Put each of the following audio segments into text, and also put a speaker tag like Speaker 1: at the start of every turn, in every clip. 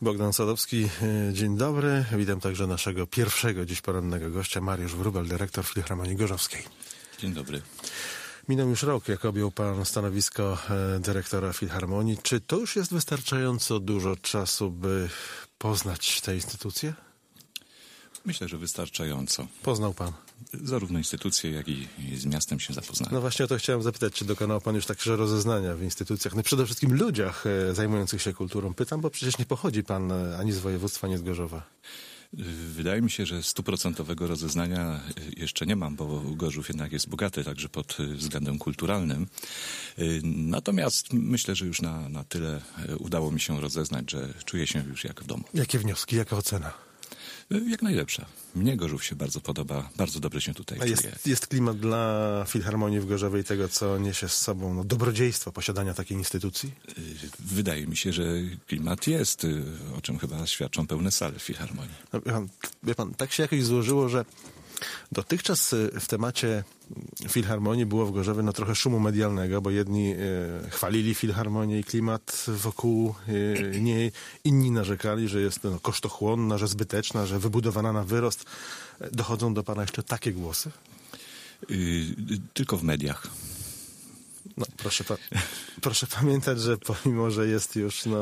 Speaker 1: Bogdan Sadowski, e, dzień dobry. Witam także naszego pierwszego dziś porannego gościa, Mariusz Wrubel, dyrektor Filharmonii Gorzowskiej.
Speaker 2: Dzień dobry.
Speaker 1: Minął już rok, jak objął pan stanowisko e, dyrektora Filharmonii. Czy to już jest wystarczająco dużo czasu, by poznać tę instytucję?
Speaker 2: Myślę, że wystarczająco.
Speaker 1: Poznał pan.
Speaker 2: Zarówno instytucje, jak i z miastem się zapoznałem.
Speaker 1: No właśnie o to chciałem zapytać, czy dokonał pan już także rozeznania w instytucjach, no przede wszystkim ludziach e, zajmujących się kulturą. Pytam, bo przecież nie pochodzi pan e, ani z województwa, ani z Gorzowa.
Speaker 2: Wydaje mi się, że stuprocentowego rozeznania jeszcze nie mam, bo Gorzów jednak jest bogaty także pod względem kulturalnym. Natomiast myślę, że już na, na tyle udało mi się rozeznać, że czuję się już jak w domu.
Speaker 1: Jakie wnioski, jaka ocena?
Speaker 2: Jak najlepsza. Mnie Gorzów się bardzo podoba, bardzo dobrze się tutaj
Speaker 1: A jest,
Speaker 2: czuję.
Speaker 1: jest klimat dla Filharmonii w Gorzowie i tego, co niesie z sobą no, dobrodziejstwo posiadania takiej instytucji?
Speaker 2: Wydaje mi się, że klimat jest, o czym chyba świadczą pełne sale w Filharmonii.
Speaker 1: No, wie, pan, wie pan, tak się jakoś złożyło, że dotychczas w temacie Filharmonii było w Gorzowie no, trochę szumu medialnego, bo jedni e, chwalili Filharmonię i klimat wokół e, niej, inni narzekali, że jest no, kosztochłonna, że zbyteczna, że wybudowana na wyrost. Dochodzą do pana jeszcze takie głosy?
Speaker 2: Yy, tylko w mediach.
Speaker 1: No, proszę, pa proszę pamiętać, że pomimo, że jest już no,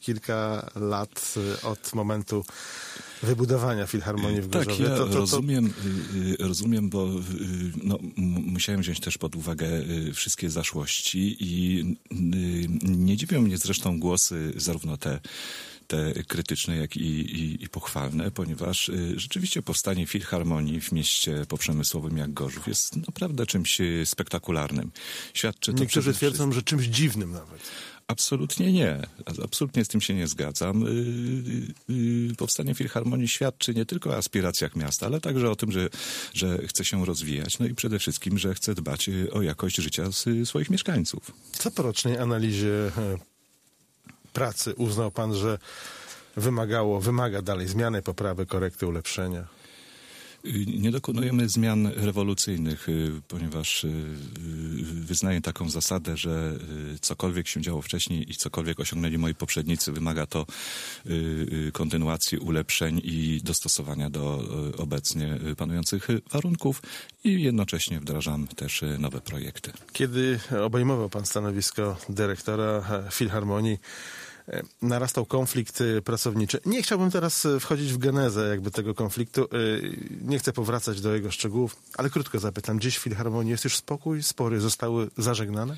Speaker 1: kilka lat od momentu wybudowania Filharmonii w Gorzowie.
Speaker 2: Tak, ja
Speaker 1: to, to, to...
Speaker 2: Rozumiem, rozumiem, bo no, musiałem wziąć też pod uwagę wszystkie zaszłości i nie dziwią mnie zresztą głosy, zarówno te te krytyczne, jak i, i, i, pochwalne, ponieważ y, rzeczywiście powstanie filharmonii w mieście poprzemysłowym jak Gorzów jest naprawdę czymś spektakularnym.
Speaker 1: Świadczy to Niektórzy twierdzą, że czymś dziwnym nawet.
Speaker 2: Absolutnie nie. Absolutnie z tym się nie zgadzam. Yy, yy, powstanie Filharmonii świadczy nie tylko o aspiracjach miasta, ale także o tym, że, że chce się rozwijać, no i przede wszystkim, że chce dbać o jakość życia swoich mieszkańców.
Speaker 1: Co po rocznej analizie pracy uznał pan, że wymagało, wymaga dalej zmiany, poprawy, korekty, ulepszenia?
Speaker 2: Nie dokonujemy zmian rewolucyjnych, ponieważ wyznaję taką zasadę, że cokolwiek się działo wcześniej i cokolwiek osiągnęli moi poprzednicy, wymaga to kontynuacji, ulepszeń i dostosowania do obecnie panujących warunków i jednocześnie wdrażam też nowe projekty.
Speaker 1: Kiedy obejmował pan stanowisko dyrektora Filharmonii, narastał konflikt pracowniczy. Nie chciałbym teraz wchodzić w genezę jakby tego konfliktu. Nie chcę powracać do jego szczegółów, ale krótko zapytam. Dziś w Filharmonii jest już spokój? Spory zostały zażegnane?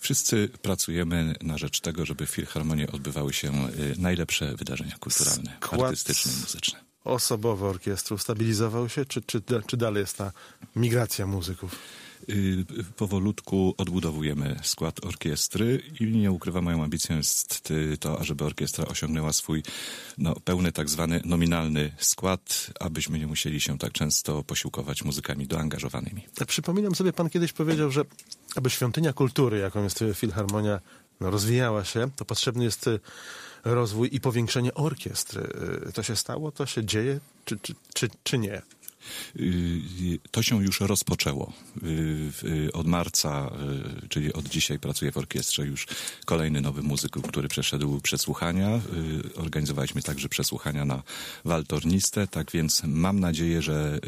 Speaker 2: Wszyscy pracujemy na rzecz tego, żeby w Filharmonii odbywały się najlepsze wydarzenia kulturalne, Skład artystyczne i muzyczne.
Speaker 1: Osobowo orkiestru stabilizował się, czy, czy, czy dalej jest ta migracja muzyków?
Speaker 2: Powolutku odbudowujemy skład orkiestry i nie ukrywam, moją ambicją jest to, ażeby orkiestra osiągnęła swój no, pełny tak zwany nominalny skład, abyśmy nie musieli się tak często posiłkować muzykami doangażowanymi.
Speaker 1: Przypominam sobie, pan kiedyś powiedział, że aby świątynia kultury, jaką jest Filharmonia, no, rozwijała się, to potrzebny jest rozwój i powiększenie orkiestry. To się stało, to się dzieje, czy, czy, czy, czy nie?
Speaker 2: To się już rozpoczęło. Od marca, czyli od dzisiaj pracuję w orkiestrze już kolejny nowy muzyk, który przeszedł przesłuchania. Organizowaliśmy także przesłuchania na waltornistę, tak więc mam nadzieję, że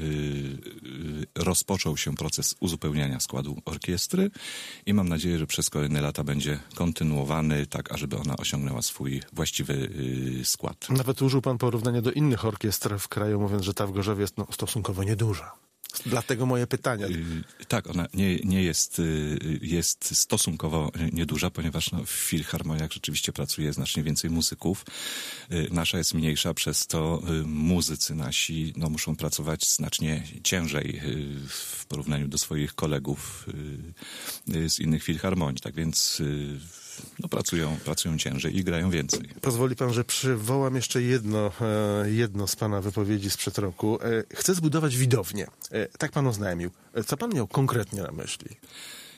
Speaker 2: rozpoczął się proces uzupełniania składu orkiestry i mam nadzieję, że przez kolejne lata będzie kontynuowany, tak ażeby ona osiągnęła swój właściwy skład.
Speaker 1: Nawet użył pan porównania do innych orkiestr w kraju, mówiąc, że ta w Gorzowie jest no, stosunkowo stosunkowo nieduża. Dlatego moje pytania.
Speaker 2: Yy, tak, ona nie, nie jest, yy, jest stosunkowo nieduża, ponieważ no, w filharmoniach rzeczywiście pracuje znacznie więcej muzyków. Yy, nasza jest mniejsza, przez to muzycy nasi no, muszą pracować znacznie ciężej w porównaniu do swoich kolegów z innych filharmonii. Tak więc no, pracują, pracują ciężej i grają więcej.
Speaker 1: Pozwoli pan, że przywołam jeszcze jedno, e, jedno z pana wypowiedzi sprzed roku. E, chcę zbudować widownię. E, tak pan oznajmił. Co pan miał konkretnie na myśli?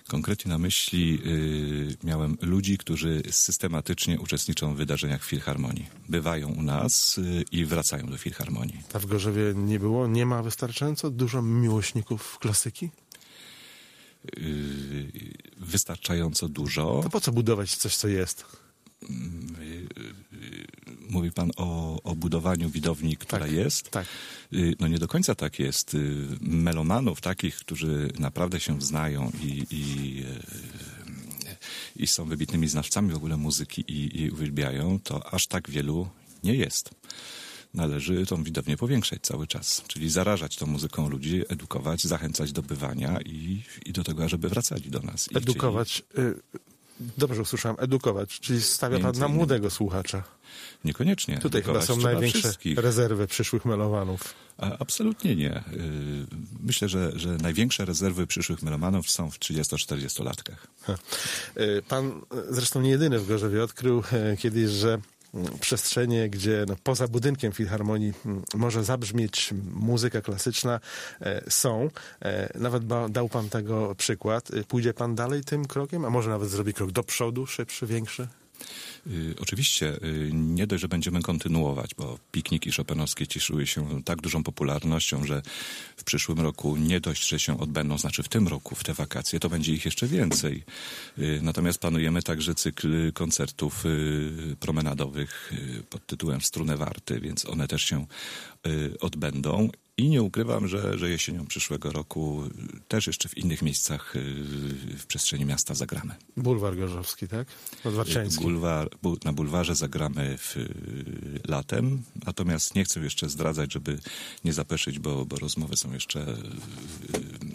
Speaker 2: Konkretnie na myśli y, miałem ludzi, którzy systematycznie uczestniczą w wydarzeniach w Filharmonii. Bywają u nas y, i wracają do Filharmonii.
Speaker 1: A w Gorzowie nie było, nie ma wystarczająco dużo miłośników klasyki?
Speaker 2: Wystarczająco dużo.
Speaker 1: To po co budować coś, co jest?
Speaker 2: Mówi pan o, o budowaniu widowni, która
Speaker 1: Tak,
Speaker 2: jest.
Speaker 1: tak.
Speaker 2: Y, No nie do końca tak jest. Y, Melomanów takich, którzy naprawdę się znają i, i, y, i są wybitnymi znawcami w ogóle muzyki i, i uwielbiają, to aż tak wielu nie jest. Należy tą widownię powiększać cały czas, czyli zarażać tą muzyką ludzi, edukować, zachęcać do bywania i, i do tego, żeby wracali do nas. Chcieli-
Speaker 1: Edukować. y, Dobrze usłyszałem, edukować, czyli stawia pan na młodego słuchacza.
Speaker 2: Niekoniecznie.
Speaker 1: Tutaj chyba są największe
Speaker 2: wszystkich.
Speaker 1: rezerwy przyszłych melomanów.
Speaker 2: A, absolutnie nie. Y, Myślę, że, że największe rezerwy przyszłych melomanów są w 30-40-latkach.
Speaker 1: Ha. Y, Pan zresztą nie jedyny w Gorzowie odkrył kiedyś, że przestrzenie, gdzie no, poza budynkiem filharmonii może zabrzmieć muzyka klasyczna, e, są. E, Nawet dał pan tego przykład. Y, Pójdzie pan dalej tym krokiem, a może nawet zrobi krok do przodu, szybszy, większy?
Speaker 2: Y, Oczywiście y, nie dość, że będziemy kontynuować, bo pikniki szopenowskie cieszyły się tak dużą popularnością, że w przyszłym roku nie dość, że się odbędą, znaczy w tym roku, w te wakacje, to będzie ich jeszcze więcej. Y, Natomiast planujemy także cykl koncertów promenadowych pod tytułem Strunę Warty, więc one też się odbędą. I nie ukrywam, że, że jesienią przyszłego roku też jeszcze w innych miejscach y, w przestrzeni miasta zagramy.
Speaker 1: Bulwar Gorzowski, tak? Odwarczański.
Speaker 2: Bulwar, bu, na bulwarze zagramy w, y, latem, natomiast nie chcę jeszcze zdradzać, żeby nie zapeszyć, bo, bo rozmowy są jeszcze y,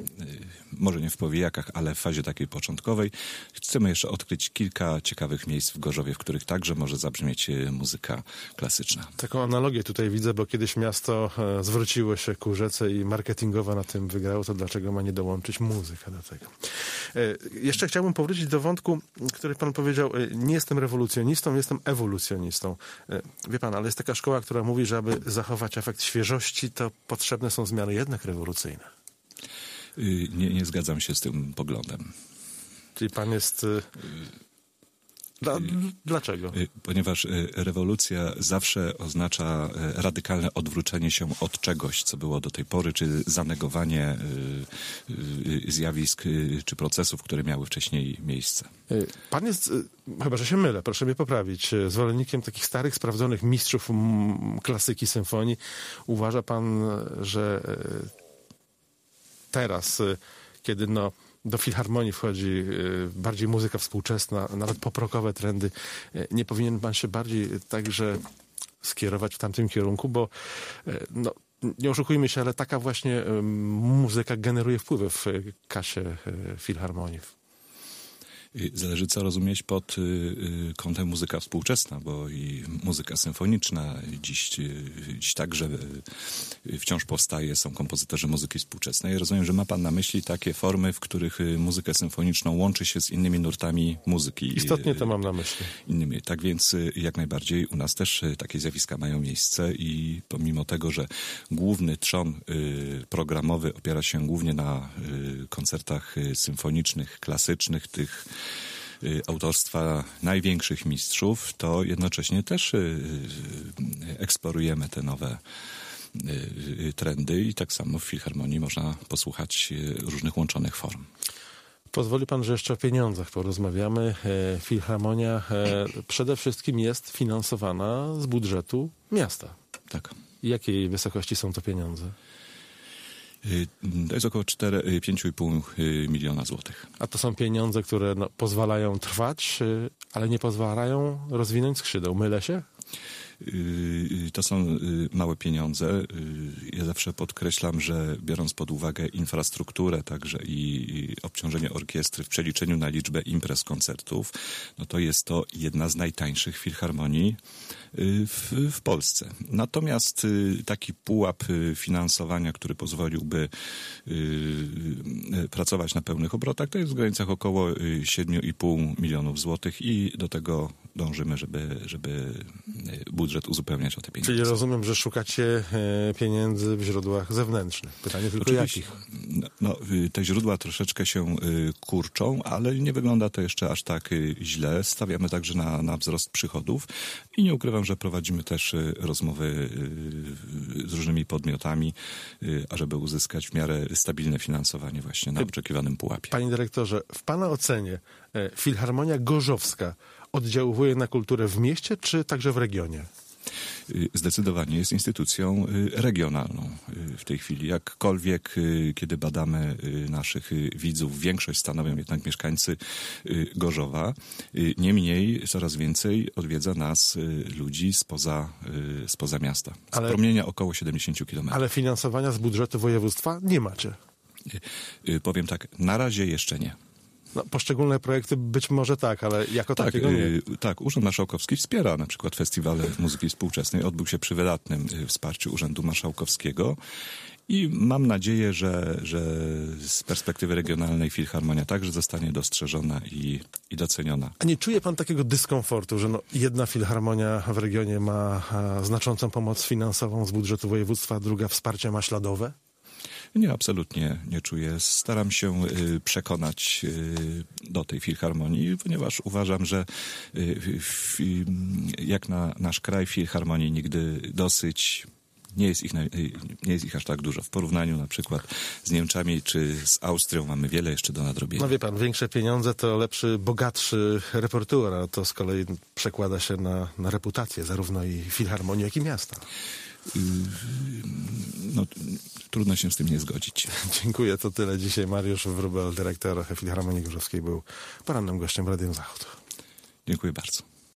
Speaker 2: może nie w powijakach, ale w fazie takiej początkowej. Chcemy jeszcze odkryć kilka ciekawych miejsc w Gorzowie, w których także może zabrzmieć y, muzyka klasyczna.
Speaker 1: Taką analogię tutaj widzę, bo kiedyś miasto e, zwróciło się ku rzece i marketingowo na tym wygrało, to dlaczego ma nie dołączyć muzyka do tego? E, Jeszcze chciałbym powrócić do wątku, który pan powiedział, e, nie jestem rewolucjonistą, jestem ewolucjonistą. E, Wie pan, ale jest taka szkoła, która mówi, że aby zachować efekt świeżości, to potrzebne są zmiany jednak rewolucyjne.
Speaker 2: Y, Nie, nie zgadzam się z tym poglądem.
Speaker 1: Czyli pan jest... e, Dla, dlaczego?
Speaker 2: Y, Ponieważ y, rewolucja zawsze oznacza y, radykalne odwrócenie się od czegoś, co było do tej pory, czy zanegowanie y, y, zjawisk y, czy procesów, które miały wcześniej miejsce.
Speaker 1: Y, Pan jest, y, chyba że się mylę, proszę mnie poprawić, y, zwolennikiem takich starych, sprawdzonych mistrzów klasyki symfonii. Uważa pan, y, że y, teraz, y, kiedy no, do filharmonii wchodzi y, bardziej muzyka współczesna, nawet poprokowe trendy, y, nie powinien pan się bardziej także skierować w tamtym kierunku, bo no, nie oszukujmy się, ale taka właśnie muzyka generuje wpływy w kasie filharmonii.
Speaker 2: Y, Zależy, co rozumieć pod y, y, kątem muzyka współczesna, bo i muzyka symfoniczna dziś, dziś także wciąż powstaje, są kompozytorzy muzyki współczesnej. Rozumiem, że ma pan na myśli takie formy, w których muzykę symfoniczną łączy się z innymi nurtami muzyki.
Speaker 1: Istotnie to mam na myśli.
Speaker 2: innymi. Tak więc jak najbardziej u nas też takie zjawiska mają miejsce i pomimo tego, że główny trzon programowy opiera się głównie na koncertach symfonicznych, klasycznych, tych autorstwa największych mistrzów, to jednocześnie też y, y, eksplorujemy te nowe y, y, trendy i tak samo w Filharmonii można posłuchać y, różnych łączonych form.
Speaker 1: Pozwoli pan, że jeszcze o pieniądzach porozmawiamy. E, Filharmonia e, przede wszystkim jest finansowana z budżetu miasta.
Speaker 2: Tak.
Speaker 1: Jakiej wysokości są to pieniądze?
Speaker 2: Y, To jest około 4, y, 5,5 y, miliona złotych.
Speaker 1: A to są pieniądze, które no, pozwalają trwać, ale nie pozwalają rozwinąć skrzydeł. Mylę się?
Speaker 2: Y, To są y, małe pieniądze. Y, Ja zawsze podkreślam, że biorąc pod uwagę infrastrukturę także i obciążenie orkiestry w przeliczeniu na liczbę imprez, koncertów, no to jest to jedna z najtańszych filharmonii y, w, w Polsce. Natomiast y, taki pułap y, finansowania, który pozwoliłby y, y, pracować na pełnych obrotach, to jest w granicach około y, 7,5 milionów złotych i do tego dążymy, żeby, żeby y, budżet uzupełniać o te pieniądze.
Speaker 1: Czyli rozumiem, że szukacie e, pieniędzy w źródłach zewnętrznych. Pytanie tylko
Speaker 2: Oczywiście.
Speaker 1: jakich?
Speaker 2: No, no, y, te źródła troszeczkę się y, kurczą, ale nie wygląda to jeszcze aż tak y, źle. Stawiamy także na, na wzrost przychodów i nie ukrywam, że prowadzimy też rozmowy z różnymi podmiotami, ażeby uzyskać w miarę stabilne finansowanie właśnie na oczekiwanym pułapie.
Speaker 1: Panie dyrektorze, w pana ocenie e, Filharmonia Gorzowska oddziałuje na kulturę w mieście, czy także w regionie?
Speaker 2: Y, zdecydowanie jest instytucją y, regionalną y, w tej chwili. Jakkolwiek, kiedy badamy naszych widzów, większość stanowią jednak mieszkańcy Gorzowa. Niemniej coraz więcej odwiedza nas ludzi spoza, spoza miasta. Z ale, promienia około 70 km.
Speaker 1: Ale finansowania z budżetu województwa nie macie?
Speaker 2: Powiem tak, na razie jeszcze nie.
Speaker 1: No, poszczególne projekty być może tak, ale jako tak, takiego nie. Yy,
Speaker 2: tak, Urząd Marszałkowski wspiera na przykład festiwale muzyki współczesnej. Odbył się przy wydatnym y, wsparciu Urzędu Marszałkowskiego. I mam nadzieję, że, że z perspektywy regionalnej Filharmonia także zostanie dostrzeżona i, i doceniona.
Speaker 1: A nie czuje pan takiego dyskomfortu, że no jedna Filharmonia w regionie ma znaczącą pomoc finansową z budżetu województwa, druga wsparcie ma śladowe?
Speaker 2: Nie, absolutnie nie czuję. Staram się y, przekonać y, do tej filharmonii, ponieważ uważam, że y, jak na nasz kraj filharmonii nigdy dosyć nie jest, ich, nie jest ich aż tak dużo. W porównaniu na przykład z Niemczech czy z Austrią mamy wiele jeszcze do nadrobienia.
Speaker 1: No wie pan, większe pieniądze to lepszy, bogatszy repertuar, a to z kolei przekłada się na, na reputację zarówno i filharmonii, jak i miasta.
Speaker 2: No, trudno się z tym nie zgodzić.
Speaker 1: Dziękuję, to tyle dzisiaj. Mariusz Wróbel, dyrektor Filharmonii Gorzowskiej był porannym gościem Radiem Zachód.
Speaker 2: Dziękuję bardzo.